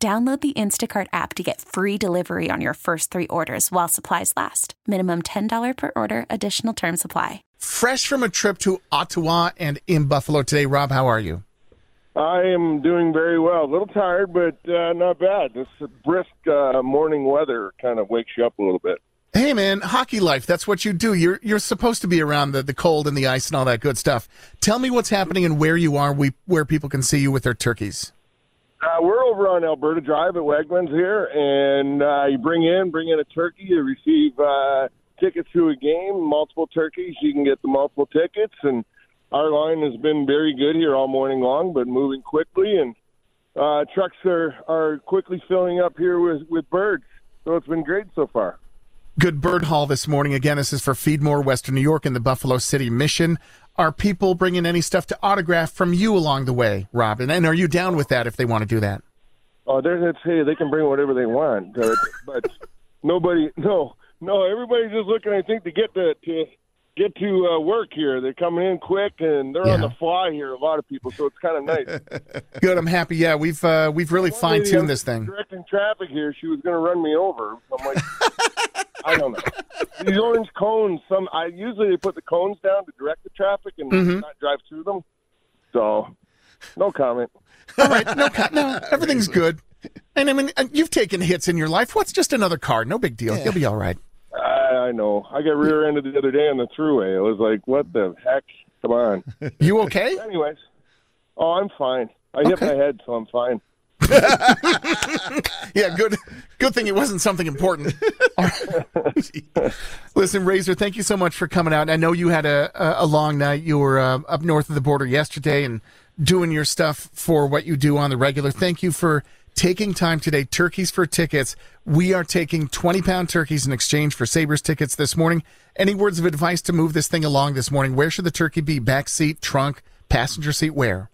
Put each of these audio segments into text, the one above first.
Download the Instacart app to get free delivery on your first three orders while supplies last. Minimum $10 per order, additional term supply. Fresh from a trip to Ottawa and in Buffalo today, Rob, how are you? I am doing very well. A little tired, but uh, not bad. This brisk uh, morning weather kind of wakes you up a little bit. Hey man, hockey life, that's what you do. You're you're supposed to be around the, the cold and the ice and all that good stuff. Tell me what's happening and where you are, we, where people can see you with their turkeys. Uh, we're over on Alberta Drive at Wegmans here, and uh, you bring in bring in a turkey, you receive uh, tickets to a game, multiple turkeys. You can get the multiple tickets, and our line has been very good here all morning long, but moving quickly, and uh, trucks are are quickly filling up here with with birds. So it's been great so far. Good bird haul this morning. Again, this is for Feedmore, Western New York, and the Buffalo City Mission. Are people bringing any stuff to autograph from you along the way, Robin? And are you down with that if they want to do that? Oh, they're hey, they can bring whatever they want, but, but nobody, no, no, everybody's just looking. I think to get to, to get to uh, work here. They're coming in quick and they're Yeah. on the fly here. A lot of people, so it's kind of nice. Good. I'm happy. Yeah, we've uh, we've really fine tuned this thing. Directing traffic here, she was going to run me over. I'm like, I don't know. These orange cones. Some I usually they put the cones down to direct the traffic and Mm-hmm. not drive through them. So, no comment. All right. No, co- no, everything's good. And I mean, uh, you've taken hits in your life. What's just another car? No big deal. You'll be all right. I, I know. I got rear-ended the other day on the throughway. It was like, what the heck? Come on. You okay? Anyways, oh, I'm fine. I hit my head, so I'm fine. Yeah, good. Good thing it wasn't something important. Listen, Razor, thank you so much for coming out. I know you had a a, long night. You were uh, up north of the border yesterday and doing your stuff for what you do on the regular. Thank you for taking time today. Turkeys for tickets. We are taking twenty pound turkeys in exchange for Sabres tickets this morning. Any words of advice to move this thing along this morning? Where should the turkey be? Back seat, trunk, passenger seat? Where?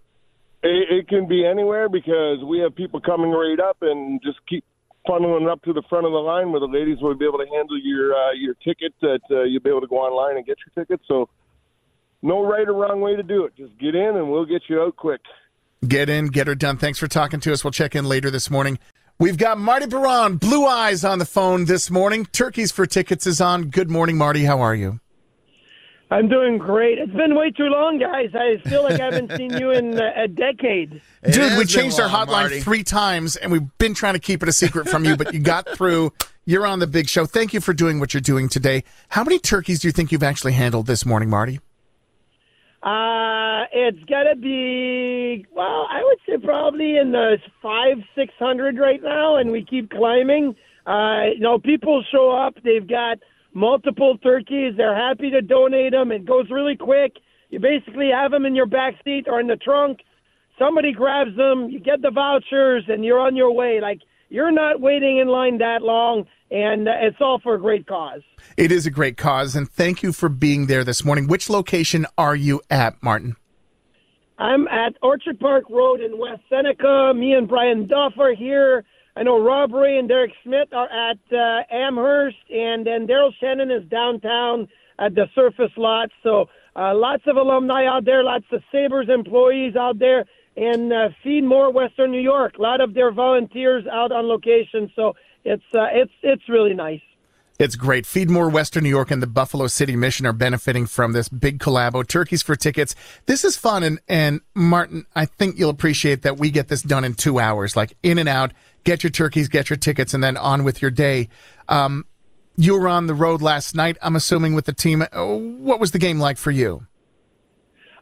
It, it can be anywhere because we have people coming right up and just keep funneling up to the front of the line where the ladies will be able to handle your uh, your ticket. That uh, you'll be able to go online and get your ticket. So, no right or wrong way to do it. Just get in and we'll get you out quick. Get in, get her done. Thanks for talking to us. We'll check in later this morning. We've got Marty Biron, Blue Eyes, on the phone this morning. Turkeys for Tickets is on. Good morning, Marty. How are you? I'm doing great. It's been way too long, guys. I feel like I haven't seen you in uh, a decade. Dude, we has been changed our hotline Marty. three times, and we've been trying to keep it a secret from you, but you got through. You're on the big show. Thank you for doing what you're doing today. How many turkeys do you think you've actually handled this morning, Marty? Uh, it's got to be, well, I would say probably in the five, six hundred right now, and we keep climbing. Uh, you know, people show up. They've got multiple turkeys. They're happy to donate them. It goes really quick. You basically have them in your back seat or in the trunk. Somebody grabs them. You get the vouchers, and you're on your way. Like you're not waiting in line that long, and it's all for a great cause. It is a great cause, and thank you for being there this morning. Which location are you at, Martin? I'm at Orchard Park Road in West Seneca. Me and Brian Duff are here. I know Rob Ray and Derek Smith are at uh, Amherst, and then Darryl Shannon is downtown at the surface lot. So uh, lots of alumni out there, lots of Sabres employees out there, and uh, Feed More Western New York. A lot of their volunteers out on location. So it's uh, it's it's really nice. It's great. Feedmore, Western New York, and the Buffalo City Mission are benefiting from this big collabo. Turkeys for tickets. This is fun, and and Martin, I think you'll appreciate that we get this done in two hours, like in and out. Get your turkeys, get your tickets, and then on with your day. Um, you were on the road last night. I'm assuming with the team. Oh, What was the game like for you?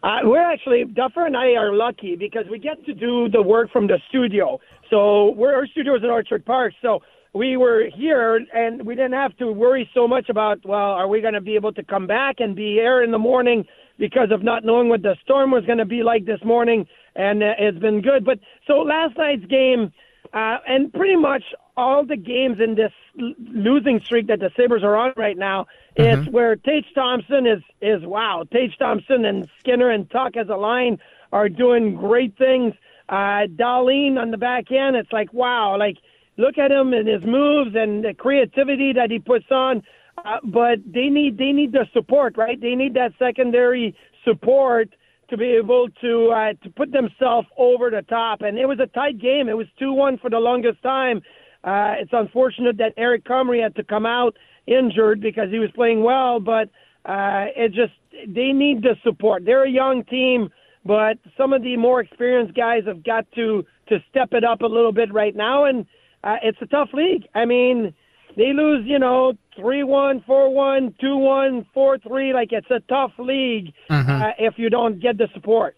Uh, we're actually Duffer and I are lucky because we get to do the work from the studio. So we're our studio is in Orchard Park. So we were here and we didn't have to worry so much about well, are we going to be able to come back and be here in the morning because of not knowing what the storm was going to be like this morning. And uh, it's been good. But so last night's game. Uh, and pretty much all the games in this l- losing streak that the Sabres are on right now, it's where Tage Thompson is, is wow. Tage Thompson and Skinner and Tuch as a line are doing great things. Uh, Dahlin on the back end, it's like, wow, like, look at him and his moves and the creativity that he puts on. Uh, but they need they need the support, right? They need that secondary support to be able to uh, to put themselves over the top. And it was a tight game. It was two one for the longest time. Uh, it's unfortunate that Eric Comrie had to come out injured because he was playing well, but uh, it just they need the support. They're a young team, but some of the more experienced guys have got to to step it up a little bit right now. And uh, it's a tough league. I mean, they lose, you know, three one, four one, two one, four three. Like it's a tough league uh, if you don't get the support.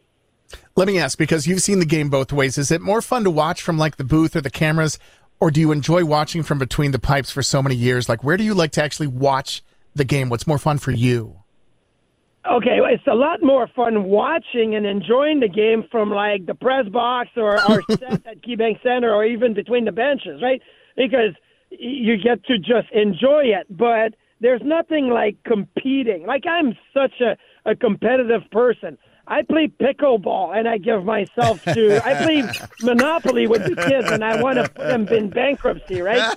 Let me ask because you've seen the game both ways. Is it more fun to watch from like the booth or the cameras, or do you enjoy watching from between the pipes for so many years? Like, where do you like to actually watch the game? What's more fun for you? Okay, well, it's a lot more fun watching and enjoying the game from like the press box or our set at KeyBank Center or even between the benches, right? Because you get to just enjoy it, but there's nothing like competing. Like I'm such a, a competitive person. I play pickleball and I give myself to. I play Monopoly with the kids and I want to put them in bankruptcy, right?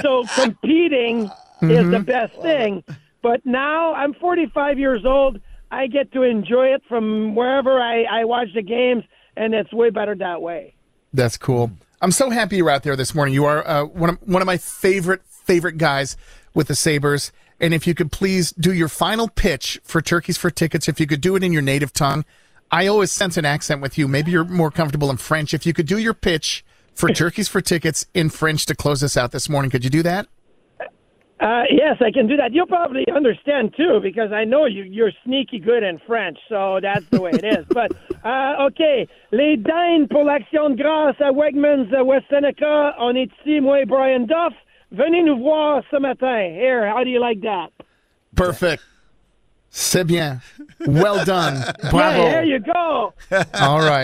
So, so competing is the mm-hmm. best thing. But now I'm 45 years old. I get to enjoy it from wherever I, I watch the games, and it's way better that way. That's cool. I'm so happy you're out there this morning. You are uh, one of one of my favorite favorite guys with the Sabres. And if you could please do your final pitch for Turkeys for Tickets, if you could do it in your native tongue. I always sense an accent with you. Maybe you're more comfortable in French. If you could do your pitch for Turkeys for Tickets in French to close us out this morning, could you do that? Uh, yes, I can do that. You'll probably understand too, because I know you, you're sneaky good in French, so that's the way it is. But uh, ok, les dindes pour l'action de grâce à Wegmans à West Seneca. On est ici, moi et Brian Duff. Venez nous voir ce matin. Here, how do you like that? Perfect. C'est bien. Well done. Bravo. Yeah, there you go. All right.